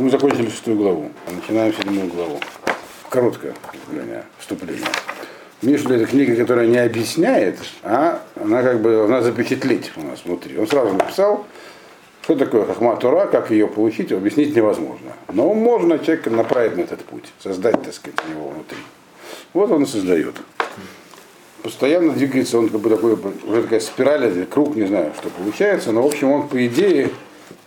Мы закончили шестую главу. Начинаем седьмую главу. Короткое вступление. вступление. Мишля это книга, которая не объясняет, а она как бы должна запечатлеть у нас внутри. Он сразу написал, что такое Хахма как ее получить, объяснить невозможно. Но можно человека направить на этот путь, создать, так сказать, его внутри. Вот он и создает. Постоянно двигается он как бы такой, уже такая спираль, круг, не знаю, что получается, но в общем он по идее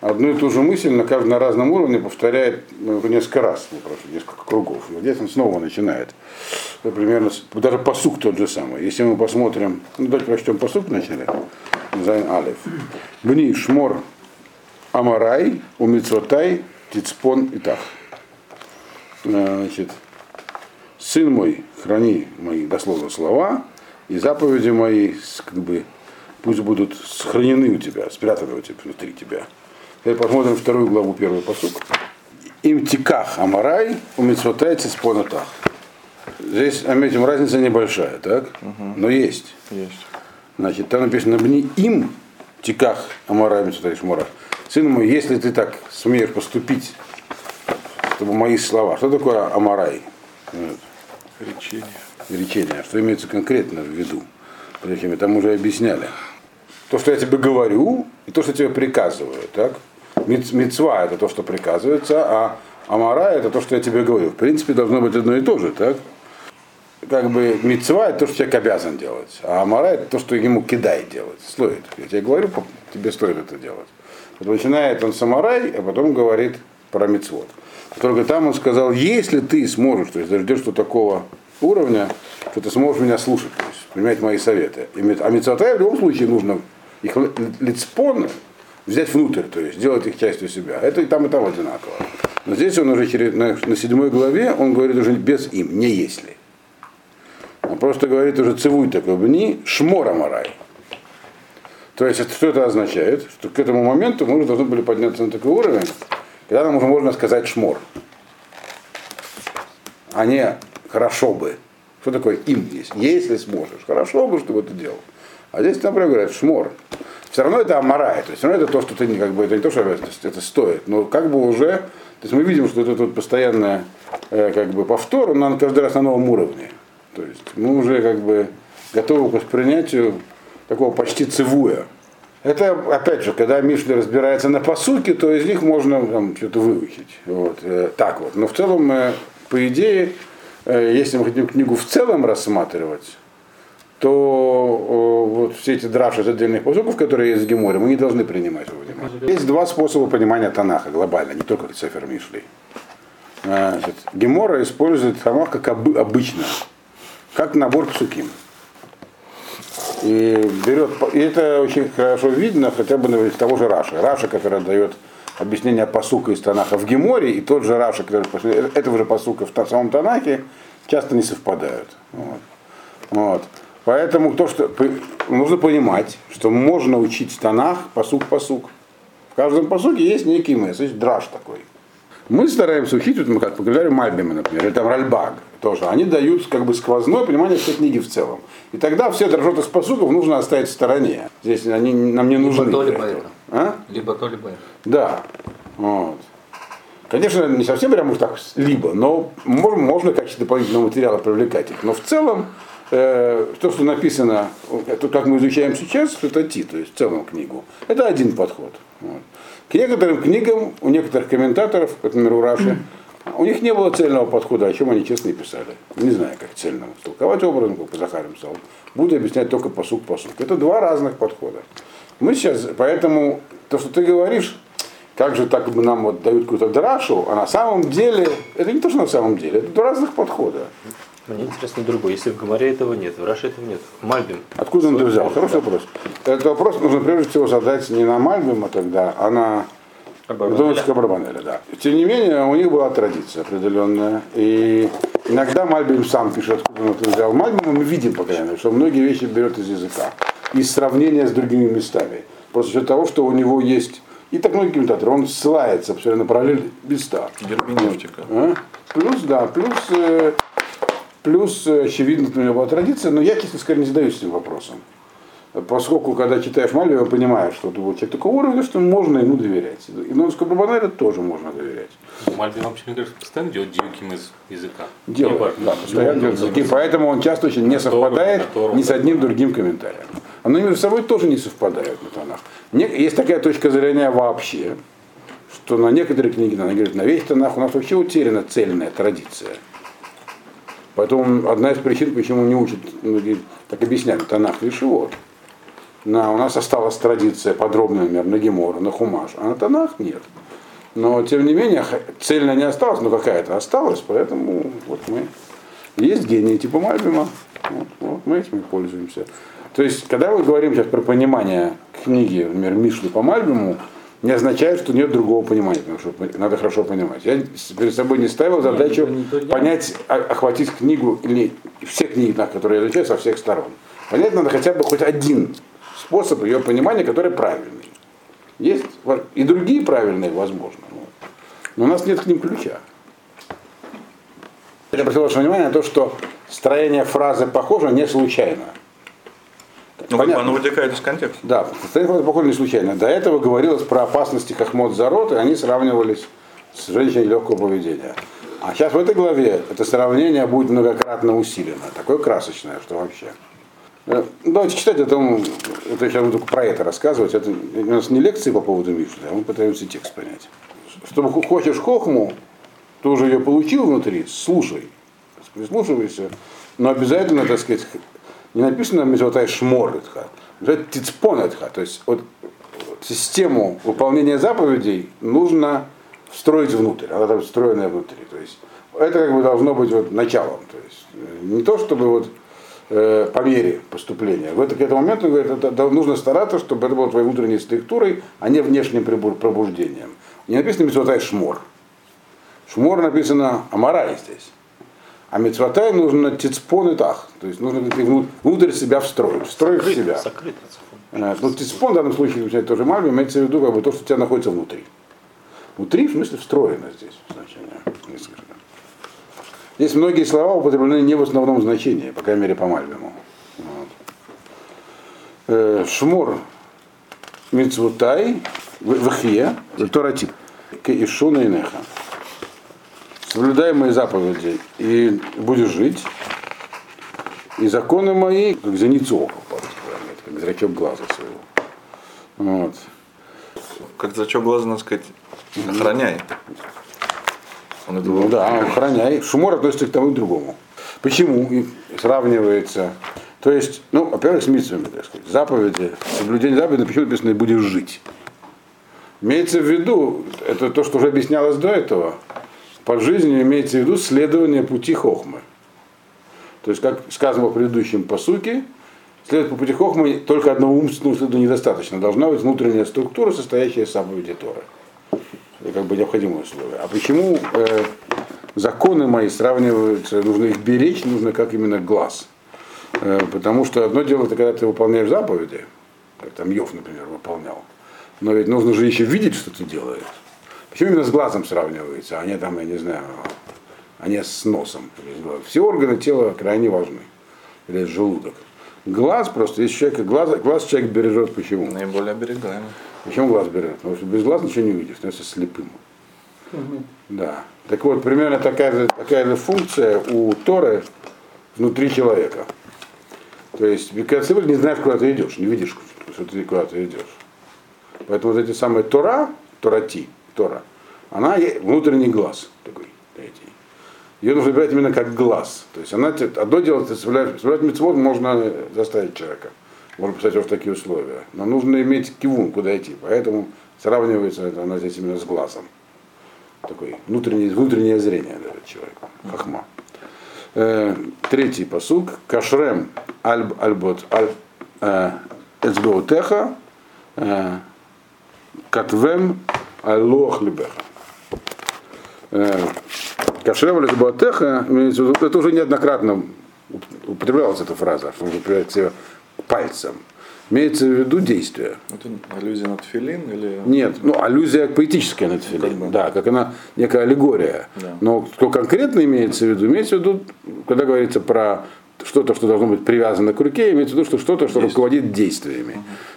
одну и ту же мысль на каждом разном уровне повторяет ну, несколько раз, ну, просто несколько кругов. И вот здесь он снова начинает. Это примерно, даже посук тот же самый. Если мы посмотрим, ну давайте прочтем посук вначале. Зайн Алиф. Бни шмор Амарай, Умицватай, Тицпон и Тах. Значит, сын мой, храни мои дословно слова, и заповеди мои, как бы, пусть будут сохранены у тебя, спрятаны у тебя внутри тебя. Теперь посмотрим вторую главу, первый посук. Им тиках амарай, у митцвотай цицпонатах. Здесь, заметим, разница небольшая, так? Угу. Но есть. Есть. Значит, там написано бни им тиках амарай митцвотай шморах. Сын мой, если ты так смеешь поступить, чтобы мои слова. Что такое амарай? Вот. Речение. Речение. Что имеется конкретно в виду? Причем там уже объясняли. То, что я тебе говорю, и то, что тебе приказываю, так? Мецва это то, что приказывается, а амара это то, что я тебе говорю. В принципе, должно быть одно и то же, так? Как бы мецва это то, что человек обязан делать, а амара это то, что ему кидает делать. Стоит. Я тебе говорю, тебе стоит это делать. Вот начинает он с амарай, а потом говорит про мецвод. Только там он сказал, если ты сможешь, то есть дождешь до такого уровня, что ты сможешь меня слушать, то есть принимать мои советы. А мецвотай в любом случае нужно их лицпон взять внутрь, то есть сделать их частью себя. Это и там, и там одинаково. Но здесь он уже на, седьмой главе, он говорит уже без им, не если. Он просто говорит уже цивуй такой бни, шмора марай. То есть, что это означает? Что к этому моменту мы уже должны были подняться на такой уровень, когда нам уже можно сказать шмор. А не хорошо бы. Что такое им есть? Если сможешь. Хорошо бы, чтобы ты делал. А здесь, например, говорят, шмор. Все равно это амарай, то есть все равно это то, что ты как бы, это не то, что это, это стоит, но как бы уже, то есть мы видим, что это тут постоянное э, как бы повтор, он каждый раз на новом уровне. То есть мы уже как бы готовы к воспринятию такого почти цивуя. Это, опять же, когда Мишля разбирается на посуке, то из них можно там, что-то выучить. Вот, э, так вот. Но в целом, э, по идее, э, если мы хотим книгу в целом рассматривать, то вот все эти драши из отдельных посуков, которые есть в Геморе, мы не должны принимать во внимание. Есть два способа понимания Танаха глобально, не только Цефер Мишли. Значит, Гемора использует Танах как обычно, как набор פסוקים. И берет, и это очень хорошо видно хотя бы на того же Раши. Раши, который дает объяснение посука из Танаха в Геморе, и тот же Раши, который этого же посука в самом Танахе, часто не совпадают. Вот. Вот. Поэтому то, что нужно понимать, что можно учить Танах посук-посук. В каждом посуке есть некий месседж, драж такой. Мы стараемся учить, вот мы как поговорили Мальбима, например, или там Ральбаг тоже. Они дают как бы сквозное понимание всей книги в целом. И тогда все дрожжоты с посуков нужно оставить в стороне. Здесь они нам не нужны. Либо то, либо это. А? Либо то, либо это. Да. Вот. Конечно, не совсем прямо так либо, но можно, можно качество дополнительного материала привлекать их. Но в целом э, то, что написано, это как мы изучаем сейчас, это Ти, то есть в целом книгу, это один подход. Вот. К некоторым книгам, у некоторых комментаторов, например, у Раши, у них не было цельного подхода, о чем они честно и писали. Не знаю, как цельного. Толковать образом, как Захарим писал. Буду объяснять только посук посук. Это два разных подхода. Мы сейчас, поэтому то, что ты говоришь, как же так нам вот дают какую-то драшу, а на самом деле, это не то, что на самом деле, это два разных подхода. Мне интересно другое. Если в Гамаре этого нет, в Раше этого нет. Мальбим. Откуда он это взял? Хороший вопрос. Этот вопрос нужно прежде всего задать не на Мальбима тогда, а на Донецкого Барбанеля, да. Тем не менее, у них была традиция определенная. И иногда Мальбим сам пишет, откуда он это взял. Мальбима мы видим, по крайней мере, что многие вещи берет из языка. Из сравнения с другими местами. Просто из-за того, что у него есть и так многие комментаторы, он ссылается все на параллель места. Герменевтика. А? Плюс, да, плюс э, Плюс, э, очевидно, у него была традиция, но я, честно сказать, не задаюсь этим вопросом. Поскольку, когда читаешь Мальбима, понимаешь, что вот человек такого уровня, что можно ему доверять. И Нонскому Барбанелю тоже можно доверять. Мальбим вообще, мне кажется, постоянно делает дьюким из языка. Делает, да, постоянно Ну, делает ну, языки, поэтому он часто очень не совпадает ни с одним другим комментарием. Оно между собой тоже не совпадают на тонах. Есть такая точка зрения вообще, что на некоторые книги, она говорит, на весь тонах у нас вообще утеряна цельная традиция. Поэтому одна из причин, почему не учат, так объясняют, тонах лишевод. На, у нас осталась традиция подробная, например, на Гемора, на Хумаш, а на тонах нет. Но, тем не менее, цельно не осталось, но какая-то осталась, поэтому вот мы. Есть гении типа Мальбима, вот, вот мы этим пользуемся. То есть, когда мы говорим сейчас про понимание книги, например, Мишлы по Мальбиму, не означает, что нет другого понимания, потому что надо хорошо понимать. Я перед собой не ставил задачу не то, я- понять, о- охватить книгу или все книги, на которые я изучаю, со всех сторон. Понять надо хотя бы хоть один способ ее понимания, который правильный. Есть и другие правильные, возможно. Но у нас нет к ним ключа. Я обратил ваше внимание на то, что строение фразы похоже не случайно. Ну, Понятно. оно вытекает из контекста. Да, фразы похоже не случайно. До этого говорилось про опасности Хахмот Зарот, и они сравнивались с женщиной легкого поведения. А сейчас в этой главе это сравнение будет многократно усилено. Такое красочное, что вообще. Э, Давайте читать, это, м, это сейчас буду про это рассказывать. Это у нас не лекции по поводу Мишли, а мы пытаемся текст понять. Чтобы хо- хочешь хохму, ты уже ее получил внутри, слушай, прислушивайся, но обязательно, так сказать, не написано мизотай шморитха, это тицпонетха, то есть вот систему выполнения заповедей нужно встроить внутрь, она там встроенная внутри. То есть это как бы должно быть вот началом. То есть э, не то, чтобы вот э, по мере поступления. В это, к этому моменту говорит, это, нужно стараться, чтобы это было твоей внутренней структурой, а не внешним прибу- пробуждением. Не написано митцвотай шмор. Шмор написано амарай здесь. А митцвотай нужно тицпон и тах. То есть нужно внутрь себя встроить. Встроить в себя. Сокрыто. Э, Ну, тицпон в данном случае означает тоже мальби, имеется в виду как бы то, что у тебя находится внутри. Внутри, в смысле, встроено здесь значение. Здесь многие слова употреблены не в основном значении, по крайней мере, по Мальбиму. Вот. Э, Шмор мицвутай вхе, торатип, ишуна и неха. Соблюдай мои заповеди, и будешь жить, и законы мои, как зеницу ока, как зрачок глаза своего. Вот. Как зачем глаза, надо сказать, охраняй. Он это Ну да, охраняй. Шумор относится к тому и к другому. Почему? И сравнивается. То есть, ну, во-первых, с митцвами, так сказать. Заповеди, соблюдение заповедей, почему написано «и будешь жить». Имеется в виду, это то, что уже объяснялось до этого, под жизнью имеется в виду следование пути хохмы. То есть, как сказано в предыдущем посуке, следовать по пути хохмы только одного умственного следа недостаточно. Должна быть внутренняя структура, состоящая из заповеди Торы. Это как бы необходимое условие. А почему э, законы мои сравниваются, нужно их беречь, нужно как именно глаз? Э, потому что одно дело, это когда ты выполняешь заповеди, как там Йов, например, выполнял. Но ведь нужно же еще видеть, что ты делаешь. Почему именно с глазом сравнивается, а не там, я не знаю, а не с носом? Все органы тела крайне важны. Или желудок. Глаз просто, если человек, глаз, глаз человек бережет почему? наиболее оберегаемый. Почему глаз берет? Потому что без глаз ничего не увидишь, становится слепым. Да. Так вот, примерно такая же, такая же функция у Торы внутри человека. То есть, когда ты не знаешь, куда ты идешь, не видишь, что ты куда ты идешь. Поэтому вот эти самые Тора, Торати, Тора, она внутренний глаз такой третий. Ее нужно брать именно как глаз. То есть она одно дело, ты соблюдать митцвот можно заставить человека. Можно поставить его в такие условия. Но нужно иметь кивун, куда идти. Поэтому сравнивается это она здесь именно с глазом. Такой внутреннее, внутреннее зрение дает человеку. Хахма. Э, третий посук. Кашрем альб альбот аль э, эцбеутеха э, катвем алох либеха. Э, в виду, это уже неоднократно употреблялась эта фраза, что придать себя пальцем. Имеется в виду действие. Это аллюзия на тфилин или... Нет, ну аллюзия поэтическая на тфилин, Как бы. да, как она некая аллегория. Да. Но что конкретно имеется в виду? Имеется в виду, когда говорится про что-то, что должно быть привязано к руке, имеется в виду, что что-то, что руководит действиями.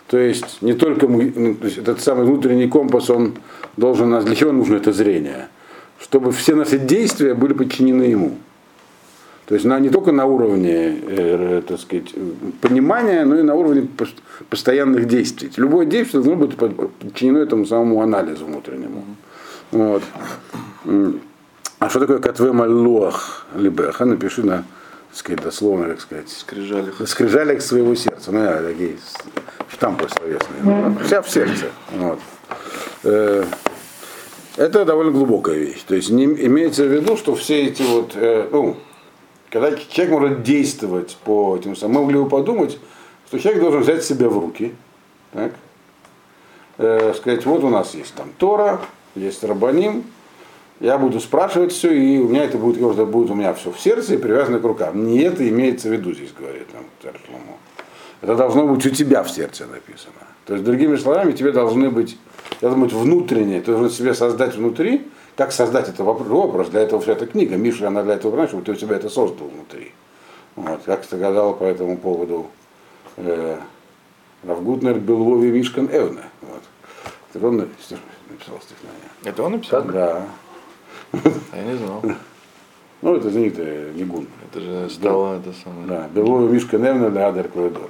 То есть не только мы- ну, этот самый внутренний компас, он должен нас, для чего нужно это зрение? чтобы все наши действия были подчинены ему. То есть на, не только на уровне э, так сказать, понимания, но и на уровне пос- постоянных действий. Любое действие должно быть под- подчинено этому самому анализу внутреннему. Вот. А что такое катве маллуах либеха? Напиши на, сказать, дословно, как сказать, скрижалях своего сердца. Ну, я такие штампы словесные. Ну, Вся в сердце. Вот. Э, Это довольно глубокая вещь. То есть не, имеется в виду, что все эти вот, э, ну, когда человек может действовать по этим самым, мы могли бы подумать, что человек должен взять себя в руки, так? Э, сказать, вот у нас есть там Тора, есть Рабаним, я буду спрашивать все, и у меня это будет, это будет у меня все в сердце и привязано к рукам. Не это имеется в виду здесь, говорит нам царь Шломо. Это должно быть у тебя в сердце написано. То есть, другими словами, тебе должны быть, должно быть внутреннее, ты должен себе создать внутри, как создать это вопрос, образ, для этого вся эта книга, Миша, она для этого, понимаешь, чтобы ты у себя это создал внутри. Вот, как сказал по этому поводу э, Равгутнер Белови Мишкан Эвне. Вот. Это он написал стихотворение. Это он написал? Да. Я не знал. Ну, это знаменитый Нигун. Это же стало это самое. Да, Белова Мишка Невна для Адер Клавидора.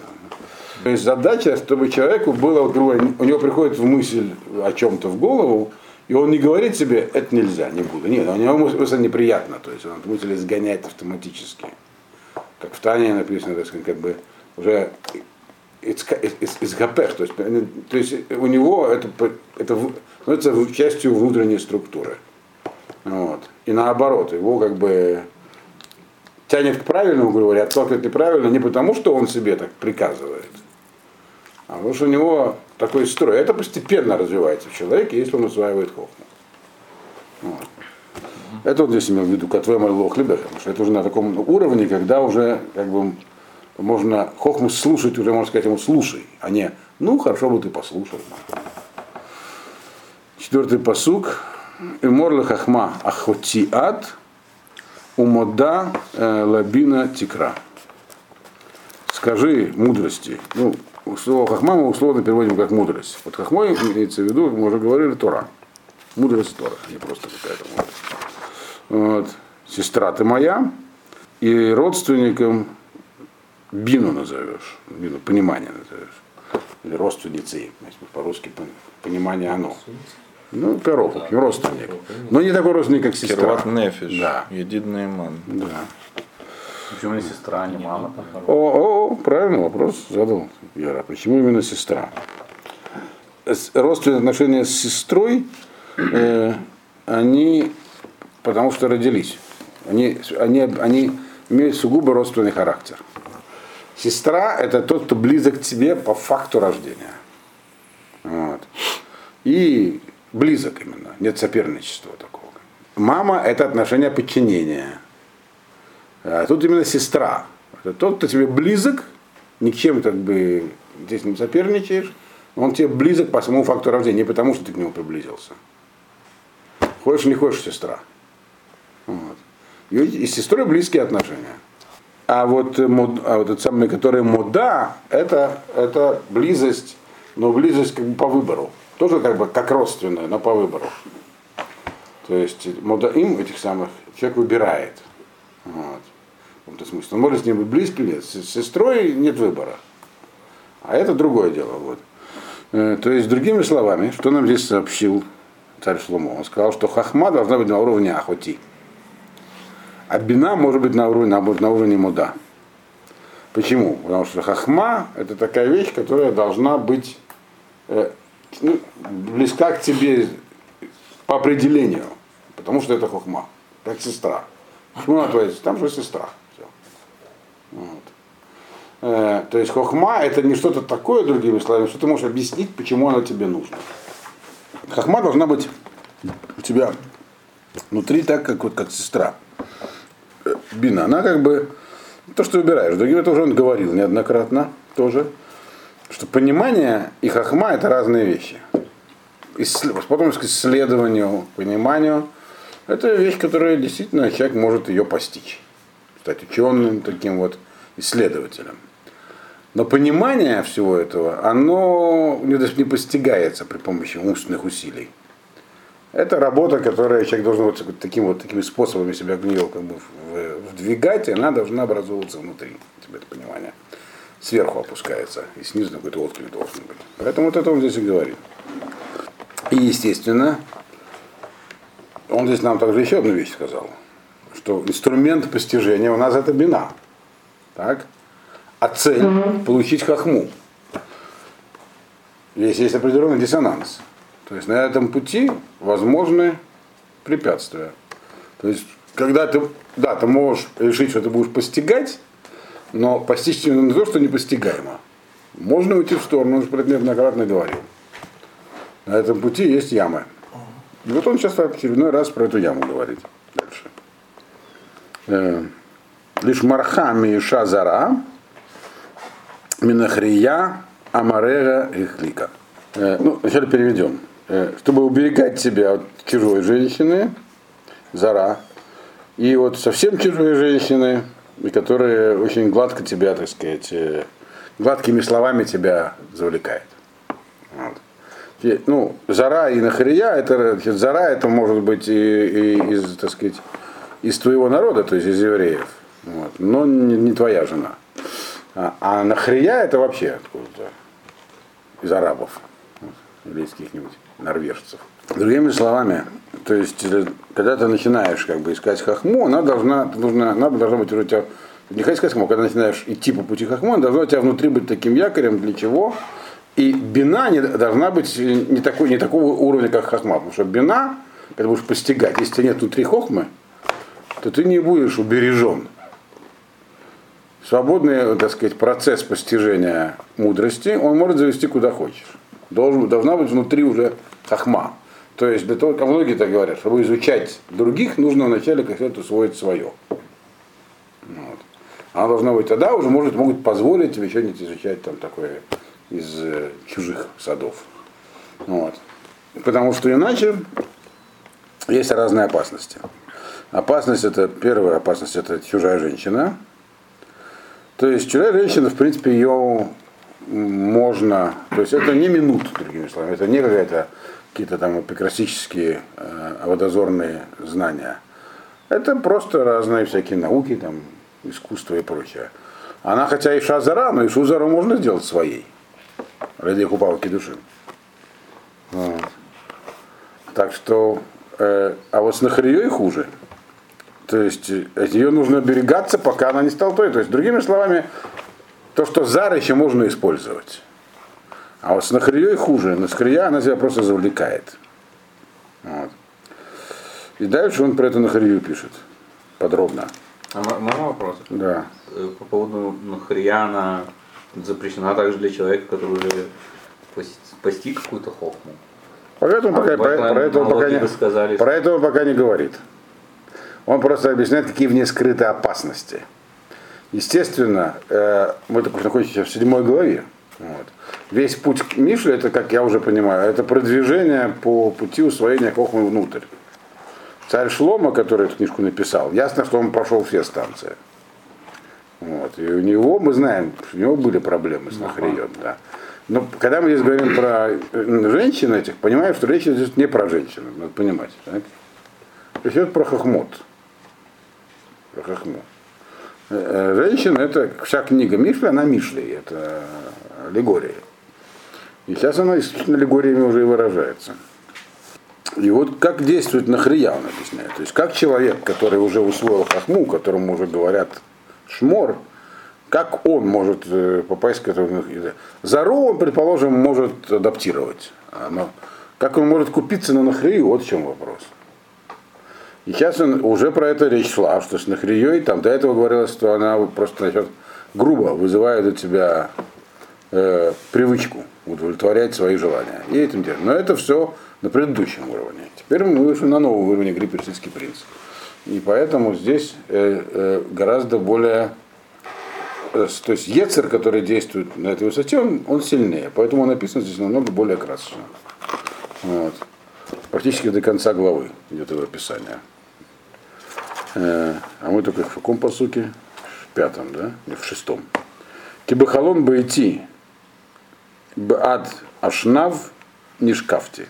То есть задача, чтобы человеку было, вот, у него приходит в мысль о чем-то в голову, и он не говорит себе, это нельзя, не буду. Нет, у него мысль неприятна, то есть он эту мысль изгоняет автоматически. Как в Тане написано, так сказать, как бы уже из, гапех, то есть, то есть у него это, это становится частью внутренней структуры. Вот. И наоборот, его как бы тянет к правильному, говоря, отталкивает неправильно не потому, что он себе так приказывает, а потому что у него такой строй. Это постепенно развивается в человеке, если он усваивает хохму. Вот. Это вот здесь имел в виду Катве Марлох Либеха, потому что это уже на таком уровне, когда уже как бы можно хохму слушать, уже можно сказать ему слушай, а не ну хорошо бы ты послушал. Четвертый посук. И морла хахма ахотиат умода э, лабина тикра. Скажи мудрости. Ну, слово хахма мы условно переводим как мудрость. Вот хахмой имеется в виду, мы уже говорили, Тора. Мудрость Тора, не просто какая-то мудрость. Вот. Сестра ты моя, и родственникам бину назовешь, бину, понимание назовешь. Или родственницей, по-русски пон- понимание оно. Ну, пирог, родственник. Но не такой родственник, как сестра. Кирват Нефиш. Да. Единый ман. Да. Почему не сестра, а не мама? там, О, о, о, правильный вопрос задал Вера. Почему именно сестра? Родственные отношения с сестрой, э, они потому что родились. Они, они, они имеют сугубо родственный характер. Сестра это тот, кто близок к тебе по факту рождения. Вот. И близок именно, нет соперничества такого. Мама это отношение подчинения. А тут именно сестра. Это тот, кто тебе близок, ни к чем как бы здесь не соперничаешь, он тебе близок по самому факту рождения, не потому, что ты к нему приблизился. Хочешь, не хочешь, сестра. Вот. И, с сестрой близкие отношения. А вот, э, а вот этот самый, который мода, это, это близость, но близость как бы по выбору. Тоже как бы как родственная, но по выбору. То есть им этих самых человек выбирает. Вот. В каком-то смысле. Он может с ним быть близким, нет. С сестрой нет выбора. А это другое дело. Вот. Э, То есть, другими словами, что нам здесь сообщил царь Шломо? Он сказал, что хахма должна быть на уровне ахоти. А бина может быть на уровне, наоборот, на уровне муда. Почему? Потому что хахма это такая вещь, которая должна быть э, ну, близка к тебе по определению. Потому что это хохма, как сестра. Почему она твоя сестра? Там же сестра. Вот. Э, то есть хохма это не что-то такое, другими словами, что ты можешь объяснить, почему она тебе нужна. Хохма должна быть у тебя внутри так, как, вот, как сестра. Э, Бина, она как бы то, что выбираешь. Другим это уже он говорил неоднократно тоже, что понимание и хохма это разные вещи. Потом к исследованию, пониманию, это вещь, которая действительно человек может ее постичь. Стать ученым, таким вот исследователем. Но понимание всего этого, оно не постигается при помощи умственных усилий. Это работа, которая человек должен вот таким вот такими способами себя в нее как бы вдвигать, и она должна образовываться внутри. Тебе это понимание. Сверху опускается, и снизу какой-то отклик должен быть. Поэтому вот это он здесь и говорит. И естественно, он здесь нам также еще одну вещь сказал, что инструмент постижения у нас это бина. Так? А цель получить хахму. Здесь есть определенный диссонанс. То есть на этом пути возможны препятствия. То есть, когда ты, да, ты можешь решить, что ты будешь постигать, но постичь не то, что непостигаемо. Можно уйти в сторону, он же про это неоднократно говорил. На этом пути есть ямы. И вот он сейчас в очередной раз про эту яму говорит. Дальше. Э, Лишь мархами и шазара, минахрия, амарега и хлика. Э, Ну, вначале переведем. Э, Чтобы уберегать себя от чужой женщины, зара, и вот совсем чужой женщины, и которые очень гладко тебя, так сказать, э, гладкими словами тебя завлекает. Вот. Ну, зара и нахрия, это зара это может быть и, и из, так сказать, из твоего народа, то есть из евреев, вот, но не, не твоя жена. А, а нахрия это вообще откуда-то из арабов или из каких-нибудь норвежцев. Другими словами, то есть, э, когда ты начинаешь как бы искать хахму, она должна, нужна, она должна быть у тебя, не хочу сказать хахму, когда начинаешь идти по пути хахму, она должна у тебя внутри быть таким якорем, для чего? И бина не, должна быть не, такой, не такого уровня, как хахма, потому что бина, когда будешь постигать, если нет внутри хохмы, то ты не будешь убережен. Свободный, так сказать, процесс постижения мудрости, он может завести куда хочешь. Должен, должна быть внутри уже хахма. То есть для того, как многие так говорят, чтобы изучать других, нужно вначале как то усвоить свое. Вот. Она должна быть тогда уже может, могут позволить тебе что-нибудь изучать там такое из э, чужих садов. Вот. Потому что иначе есть разные опасности. Опасность это, первая опасность это чужая женщина. То есть чужая женщина, в принципе, ее можно, то есть это не минут, другими словами, это не какая-то какие-то там эпикрасические э, водозорные знания. Это просто разные всякие науки, там, искусство и прочее. Она хотя и шазара, но и шузару можно сделать своей. Ради купалки души. Вот. Так что, э, а вот с нахрией хуже. То есть э, ее нужно оберегаться, пока она не стала той. То есть, другими словами, то, что зар еще можно использовать. А вот с нахрией хуже. Нахрия она себя просто завлекает. Вот. И дальше он про эту нахрию пишет подробно. А мо- можно вопрос? Да. Э, По поводу нахрияна запрещена также для человека, который уже пос- постиг какую-то хохму. Поэтому А пока, про, про это он пока не, сказали, про это он пока не говорит. Он просто объясняет, какие в ней скрыты опасности. Естественно, э, мы находимся в седьмой главе. Вот. Весь путь к Мише, это, как я уже понимаю, это продвижение по пути усвоения хохмы внутрь. Царь Шлома, который эту книжку написал, ясно, что он прошел все станции. Вот. И у него, мы знаем, у него были проблемы с нахрием. Да. Но когда мы здесь говорим про э, женщин этих, понимаем, что речь идет не про женщин, надо понимать. Так? Речь идет про хохмот. Про хохму. Э, э, Женщина, это вся книга Мишли, она Мишли, это аллегория. И сейчас она аллегориями уже и выражается. И вот как действует нахрия, он объясняет. То есть как человек, который уже усвоил хахму, которому уже говорят шмор, как он может э, попасть к этому? Зару он, предположим, может адаптировать. Но как он может купиться на нахрию, вот в чем вопрос. И сейчас он, уже про это речь шла, что с нахрией, там до этого говорилось, что она просто значит, грубо вызывает у тебя э, привычку удовлетворять свои желания. И этим делом. Но это все на предыдущем уровне. Теперь мы вышли на новый уровень игры «Персидский принц». И поэтому здесь э, э, гораздо более... э, то есть Ецер, который действует на этой высоте, он, он сильнее. Поэтому он написан здесь намного более красочно. Вот. Практически до конца главы идет его описание. Э, а мы только в каком посуке? В пятом, да? Или в шестом. Кибахалон бы идти. Бад ашнав нишкафти.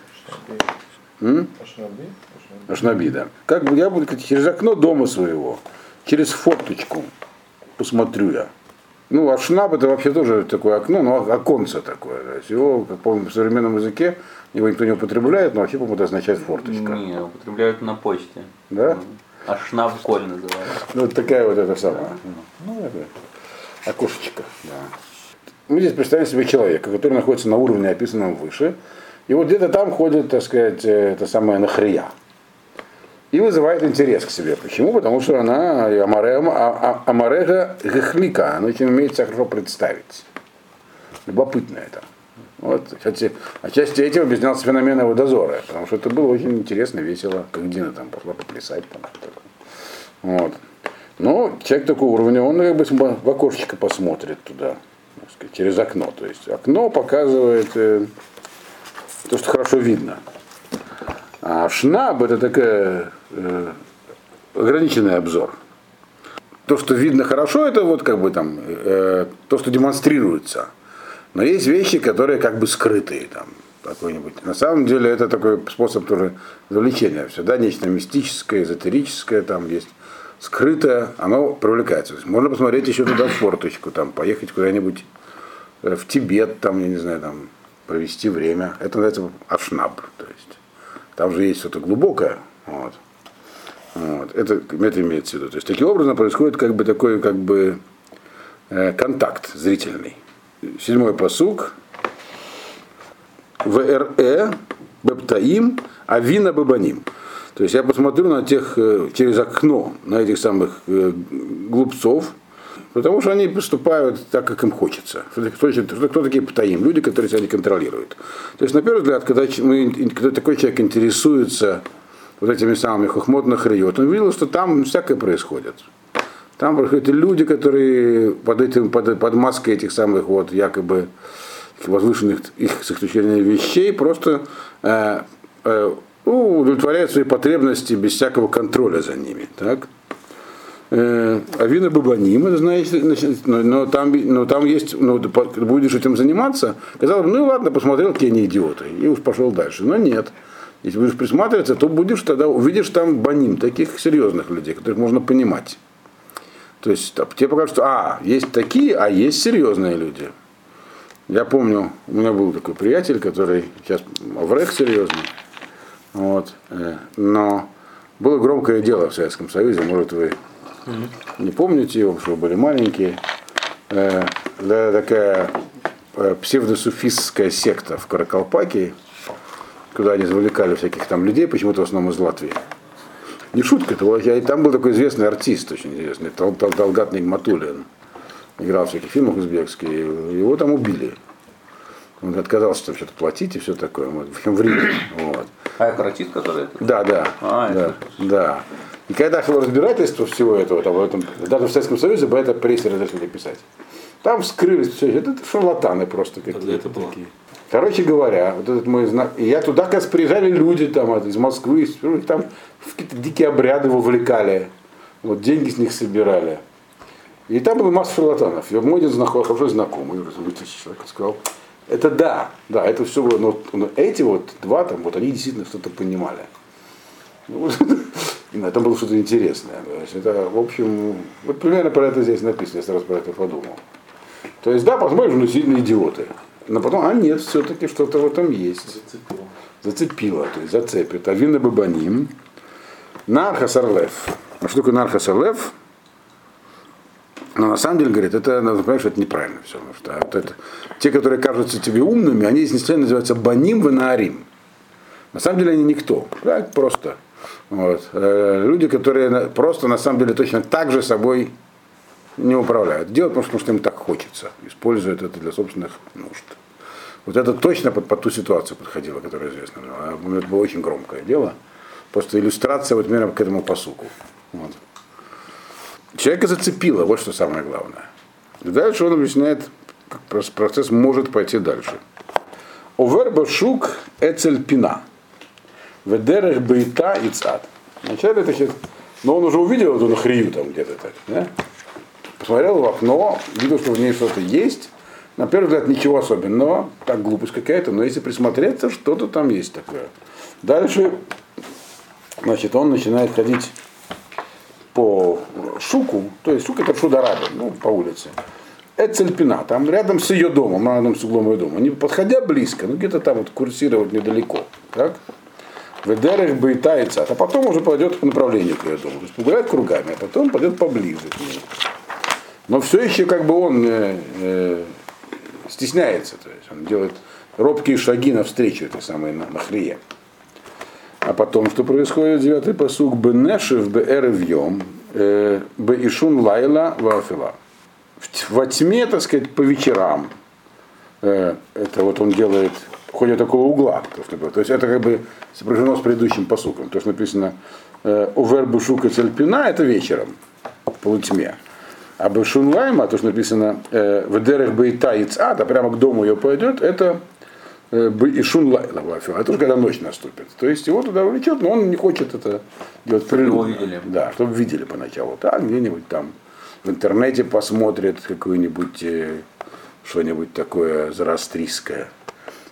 Ашнаби, да. Как бы я буду через окно дома своего, через форточку посмотрю я. Ну, ашнаб это вообще тоже такое окно, но оконце такое. То есть его, как помню, в современном языке его никто не употребляет, но вообще, по-моему, это означает форточка. Не, употребляют на почте. Да? Ашнавколь называется. Ну, вот такая вот эта самая. Ну, это окошечко, да. Мы здесь представим себе человека, который находится на уровне, описанном выше, и вот где-то там ходит, так сказать, э, это самое нахрия. И вызывает интерес к себе. Почему? Потому что она а, Амарега Гехлика, она очень умеет себя хорошо представить. Любопытно это. Вот, кстати, отчасти этим объяснялся феномен его дозора, потому что это было очень интересно, весело, как Дина там пошла поплясать. Там, вот. Но человек такого уровня, он как бы в окошечко посмотрит туда, сказать, через окно. То есть окно показывает э, то, что хорошо видно. А шнаб это такая э, ограниченный обзор. То, что видно хорошо, это вот как бы там э, то, что демонстрируется. Но есть вещи, которые как бы скрытые там какой-нибудь. На самом деле это такой способ тоже завлечения. Всегда нечто мистическое, эзотерическое там есть скрытое, оно привлекается. можно посмотреть еще туда в форточку, там, поехать куда-нибудь в Тибет, там, я не знаю, там, провести время. Это называется ашнаб. То есть там же есть что-то глубокое. Вот. Вот. Это, это имеется в виду. То есть таким образом происходит как бы такой как бы э, контакт зрительный. Седьмой посук. ВРЭ Бептаим Авина Бабаним. То есть я посмотрю на тех э, через окно, на этих самых э, глупцов, потому что они поступают так, как им хочется. Кто, кто, кто такие птаим? Люди, которые себя не контролируют. То есть, на первый взгляд, когда, мы, когда такой человек интересуется вот этими самыми хохмотных риот, он видел, что там всякое происходит. Там происходят люди, которые под, этим, под, под маской этих самых вот якобы возвышенных их с их точки зрения вещей просто э, э, удовлетворяют свои потребности без всякого контроля за ними. Так? Э, Авина Бабаним, это знаете, но, но, там, но там есть, ну, будешь этим заниматься, сказал, ну ладно, посмотрел, какие они идиоты, и уж пошел дальше. Но нет. Если будешь присматриваться, то будешь тогда увидишь там баним, таких серьезных людей, которых можно понимать. То есть тебе покажут, что а, есть такие, а есть серьезные люди. Я помню, у меня был такой приятель, который сейчас враг серьезный. Вот, э, но было громкое дело в Советском Союзе, может вы не помните его, что были маленькие. Э, да, такая э, псевдосуфистская секта в Каракалпакии, куда они завлекали всяких там людей, почему-то в основном из Латвии. Не шутка, это я, там был такой известный артист, очень известный, Талгат Нигматулин. Играл в всяких фильмах узбекских, его там убили. Он отказался там что-то платить и все такое. В общем, в Риме. Вот. А это артист, который Да, да. А, да, это... да. И когда шло разбирательство всего этого, там, в этом, даже в Советском Союзе бы это прессе разрешили писать. Там вскрылись все, это шарлатаны просто какие-то такие. Короче говоря, вот этот мой знак, и я туда, как приезжали люди там из Москвы, там в какие-то дикие обряды вовлекали, вот деньги с них собирали. И там было масса шарлатанов. И мой один знакомый, хорошо знакомый, человек, сказал, это да, да, это все было, но, но эти вот два там, вот они действительно что-то понимали. Ну, там было что-то интересное. Есть это, в общем, вот примерно про это здесь написано, я сразу про это подумал. То есть, да, посмотришь, ну, сильно идиоты. Но потом, а нет, все-таки что-то в этом есть. Зацепило. Зацепило, то есть зацепит. Авина Бабаним. Нархасарлев. А что такое Нархасарлев? Но на самом деле, говорит, это, надо понимать, что это неправильно все. Потому что вот это, те, которые кажутся тебе умными, они изначально называются баним ванаарим. На самом деле они никто. Да, просто. Вот. Э, люди, которые просто на самом деле точно так же собой не управляют. Делают, потому что им так хочется. Используют это для собственных нужд. Вот это точно под, под ту ситуацию подходило, которая известна. Это было очень громкое дело. Просто иллюстрация вот примерно к этому посуку. Вот. Человека зацепило, вот что самое главное. И дальше он объясняет, как процесс может пойти дальше. Оверба шук эцельпина. Ведерех бейта и цад. Вначале это сейчас, но он уже увидел эту нахрию там где-то так, да? Посмотрел в окно, видел, что в ней что-то есть. На первый взгляд ничего особенного, так глупость какая-то, но если присмотреться, что-то там есть такое. Дальше, значит, он начинает ходить по шуку, то есть шук это шудараби, ну, по улице. Эцельпина, там рядом с ее домом, рядом с углом ее дома. Не подходя близко, ну где-то там вот курсировать недалеко. Так? Ведерах бейтается, а потом уже пойдет по направлению к ее дому. То есть погуляет кругами, а потом пойдет поближе к ней. Но все еще как бы он э, э, стесняется, то есть он делает робкие шаги навстречу этой самой Махрие. А потом, что происходит? Девятый посуг. Бенешев бэр вьем, бе ишун лайла вафила. Во тьме, так сказать, по вечерам. э, Это вот он делает, ходит такого угла. То, чтобы- то есть это как бы сопряжено с предыдущим посуком. То, что написано Увер бушука цельпина, это вечером, в полутьме. А бешун лайма, то, что написано в дерах бейта яйца, да прямо к дому ее пойдет, это э, бы- и шун лайла вафил. Это уже когда ночь наступит. То есть его туда влечет, но он не хочет это делать прилюдно. видели. Да, чтобы видели поначалу. Так, где-нибудь там в интернете посмотрят какое-нибудь э, что-нибудь такое зарастрийское.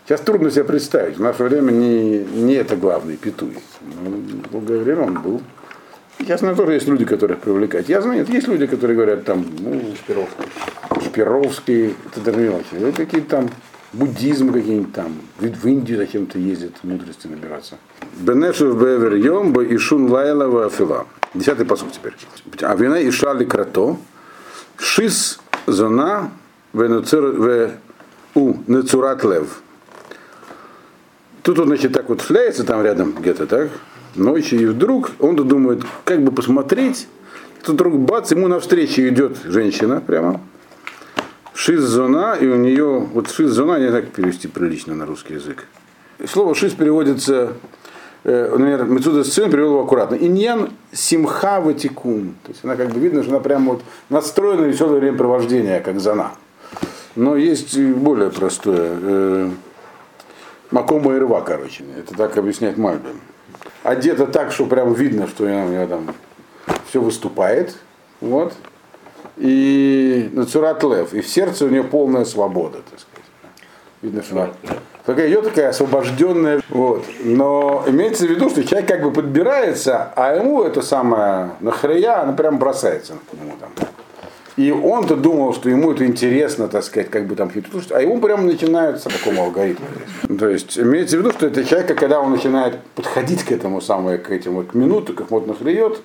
Сейчас трудно себе представить. В наше время не, не это главный петуй. Но в долгое время он был. Я знаю, тоже есть люди, которых привлекать. Я знаю, нет, есть люди, которые говорят там, ну, Шпировка. Шпировский, это даже не очень. Ну, какие-то там буддизм какие-нибудь там, в в Индию зачем-то ездят, мудрости набираться. Бенешев бевер йом бе ишун лайла вафила. Десятый посуд теперь. А вина и шали крато, шис зона венуцер ве у нецурат лев. Тут он, значит, так вот шляется там рядом где-то, так, ночью, и вдруг он думает, как бы посмотреть, тут вдруг бац, ему навстречу идет женщина прямо, шиз-зона, и у нее, вот шиз-зона, не как перевести прилично на русский язык. Слово шиз переводится, э, например, Мецуда Сцен перевел его аккуратно. Иньян симха ватикун. То есть она как бы видно, что она прямо вот настроена на веселое времяпровождение, как зона. Но есть более простое. Э, Макома и рва, короче. Это так объясняет Мальбим. Одета так, что прям видно, что у нее там все выступает. Вот. И Нацурат Лев. И в сердце у нее полная свобода, так сказать. Видно, что она такая идет такая освобожденная. Вот. Но имеется в виду, что человек как бы подбирается, а ему это самое нахрая, она прям бросается к нему там. И он-то думал, что ему это интересно, так сказать, как бы там слушать, а ему прямо начинается такому алгоритму. То есть имеется в виду, что это человек, когда он начинает подходить к этому самому, к этим вот минутам, как вот нахреет,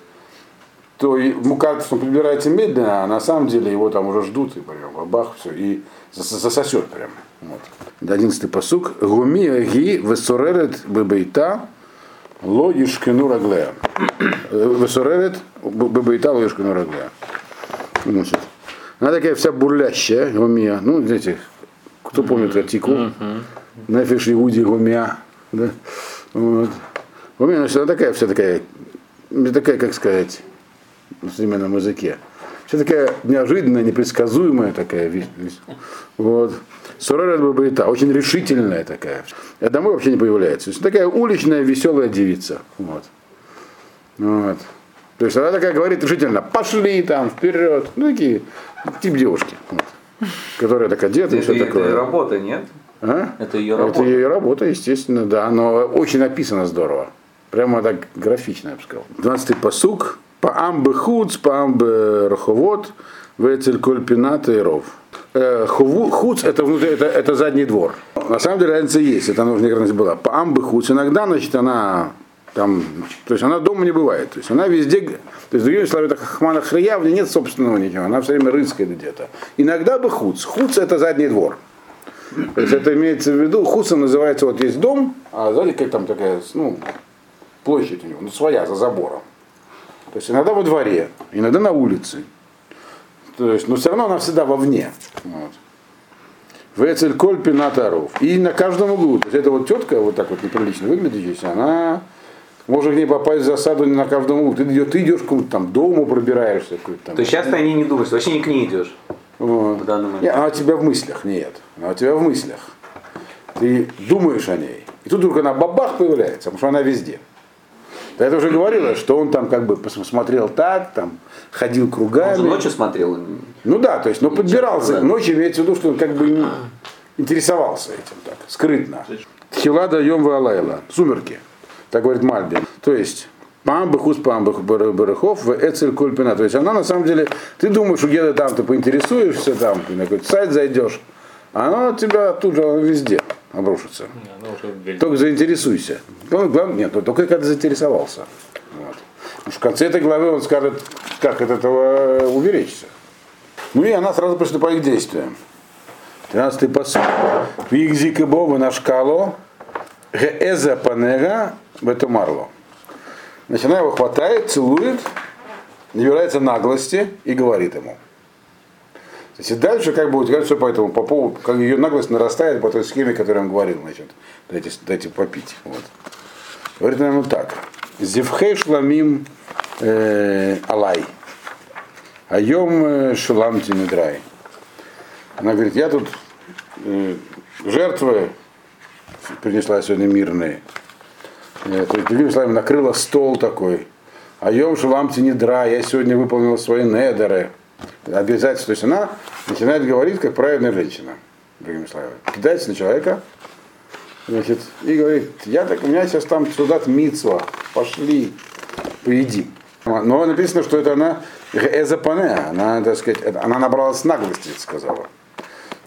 то ему кажется, что он подбирается медленно, а на самом деле его там уже ждут, и прям бабах, все, и зас- засосет прям. Вот. Одиннадцатый посук. Гуми ги весоререт бебейта ло ишкину раглея. Весоререт бебейта ло раглея. Значит, она такая вся бурлящая, гумия. Ну, знаете, кто помнит артикул? Нефиш Иуди гумия. Да? Вот. Гумия, значит, она такая вся такая, не такая, как сказать, на современном языке. Вся такая неожиданная, непредсказуемая такая вещь. Вот. Сурарет Бабайта, очень решительная такая. А домой вообще не появляется. То есть такая уличная, веселая девица. Вот. Вот. То есть она такая говорит решительно, пошли там, вперед. Ну, такие, тип девушки. Вот. Которая так одета, и Это, все это такое. работа, нет? А? Это ее Это работа. ее работа, естественно, да. Но очень написано здорово. Прямо так графично, я бы сказал. 12-й посук. По амбе хуц, по амбе раховод, вецель кольпината и ров. Э, Хуц это, внутри, это, это задний двор. На самом деле разница есть, это нужно была. По амбе хуц иногда, значит, она там, то есть она дома не бывает. То есть она везде, то есть другими словами, это хахмана хрия, в ней нет собственного ничего, она все время рыскает где-то. Иногда бы хуц. Хуц это задний двор. То есть это имеется в виду, хусом называется, вот есть дом, а сзади как там такая, ну, площадь у него, ну, своя, за забором. То есть иногда во дворе, иногда на улице. То есть, но все равно она всегда вовне. Вот. Вецель коль пинатаров. И на каждом углу. То есть эта вот тетка, вот так вот неприлично выглядящая, она может к ней попасть в засаду не на каждом углу. Ты, идешь- ты идешь к какому-то там дому, пробираешься. какой-то Там. То есть сейчас ты о ней не думаешь, вообще не к ней идешь. Вот. в данный момент. Не, она у тебя в мыслях, нет. Она у тебя в мыслях. Ты думаешь о ней. И тут вдруг она бабах появляется, потому что она везде. Ты это уже говорила, что он там как бы посмотрел так, там ходил Он же кругами. ночью смотрел. Ну да, то есть, но подбирался. да. Ночью имеется в виду, что он как бы интересовался этим так, скрытно. Хила даем Алайла. Сумерки. Так говорит Мальбин. То есть, пам бахус пам барахов в эцель кульпина. То есть она на самом деле, ты думаешь, где-то там ты поинтересуешься, там на какой-то сайт зайдешь, а она у тебя тут же везде обрушится. Ввели. Только заинтересуйся. Ну, нет, ну, только когда заинтересовался. Вот. Уж В конце этой главы он скажет, как от этого уберечься. Ну и она сразу приступает к действиям. 13-й посыл. Вигзик и бовы на шкалу, геэза панега бетумарло. Значит, она его хватает, целует, набирается наглости и говорит ему. И дальше как бы утекает все по этому, по поводу, как ее наглость нарастает по той схеме, которую он говорил, значит, дайте, дайте попить. Вот. Говорит ему так. Зевхей шламим э, алай. Айом э, шулам тимидрай. Она говорит, я тут э, жертвы принесла сегодня мирные. То есть, другими словами, накрыла стол такой. Айом шулам тимидрай. Я сегодня выполнила свои недеры. Обязательства. То есть она начинает говорить, как правильная женщина. Другими словами. Кидается на человека, Значит, и говорит, я так, у меня сейчас там сюда мицва, пошли, поедим. Но написано, что это она эзапане, она, так сказать, она набралась наглости, сказала.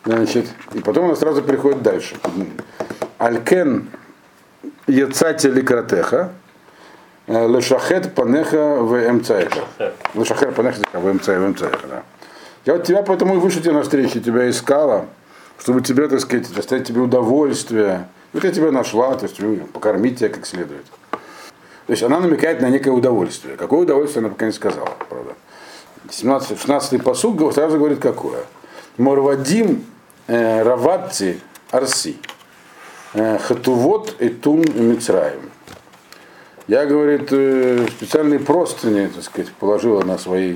Значит, и потом она сразу приходит дальше. Алькен яцати ликратеха, э, лешахет панеха в эмцаеха. Лешахер панеха в эмцаеха, в эмцаеха, да. Я вот тебя поэтому и вышел тебе навстречу, тебя искала, чтобы тебе, так сказать, доставить тебе удовольствие. Вот я тебя нашла, то есть ну, покормить тебя как следует. То есть она намекает на некое удовольствие. Какое удовольствие, она пока не сказала, правда. 17, 16 посуд сразу говорит какое. Морвадим э, раватти арси. Э, хатувот и тун мицраем. Я, говорит, э, специальные простыни, так сказать, положила на свои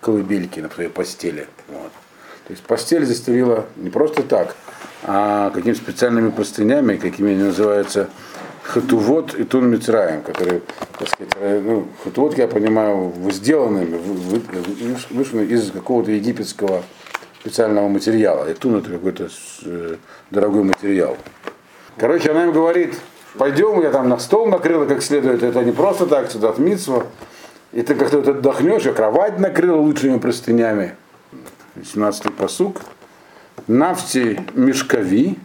колыбельки, на своей постели. Вот. То есть постель застелила не просто так, а какими-то специальными простынями, какими они называются хатувот и тун мицраем, которые, так сказать, э, ну, хатувот, я понимаю, сделанными, вы- вы- вышли из какого-то египетского специального материала. И тун это какой-то дорогой материал. Короче, она им говорит, пойдем, я там на стол накрыла как следует, это не просто так, сюда от митсва. И ты как-то вот отдохнешь, я кровать накрыла лучшими простынями. 17-й посук. Нафти мешкови,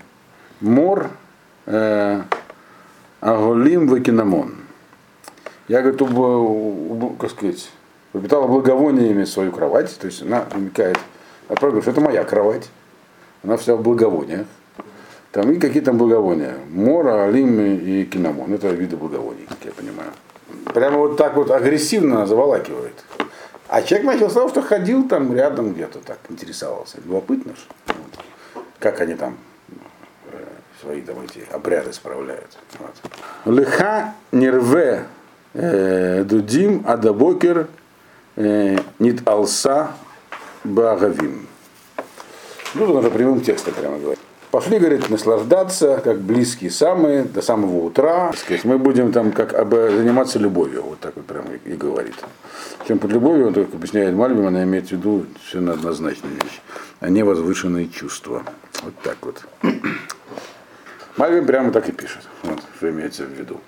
мор э, аголим вакинамон. Я, говорит, уб, уб- как сказать, пропитала благовониями свою кровать, то есть она намекает, а правда, что это моя кровать, она вся в благовониях. Там и какие там благовония. Мора, алим и кинамон. Это виды благовоний, как я понимаю. Прямо вот так вот агрессивно заволакивает. А человек начал с что ходил там рядом где-то так, интересовался. Любопытно ж. Вот. Как они там э, свои там эти обряды справляют. Вот. Леха нерве э, дудим адабокер э, нит алса багавим. Ну, уже прямым текстом прямо говорит. Пошли, говорит, наслаждаться, как близкие самые, до самого утра. Сказать, мы будем там как об- заниматься любовью. Вот так вот прямо и, и говорит. Чем под любовью, он только объясняет Мальбим, она имеет в виду все однозначную вещь, а не возвышенные чувства. Вот так вот. Мальбим прямо так и пишет, вот, что имеется в виду.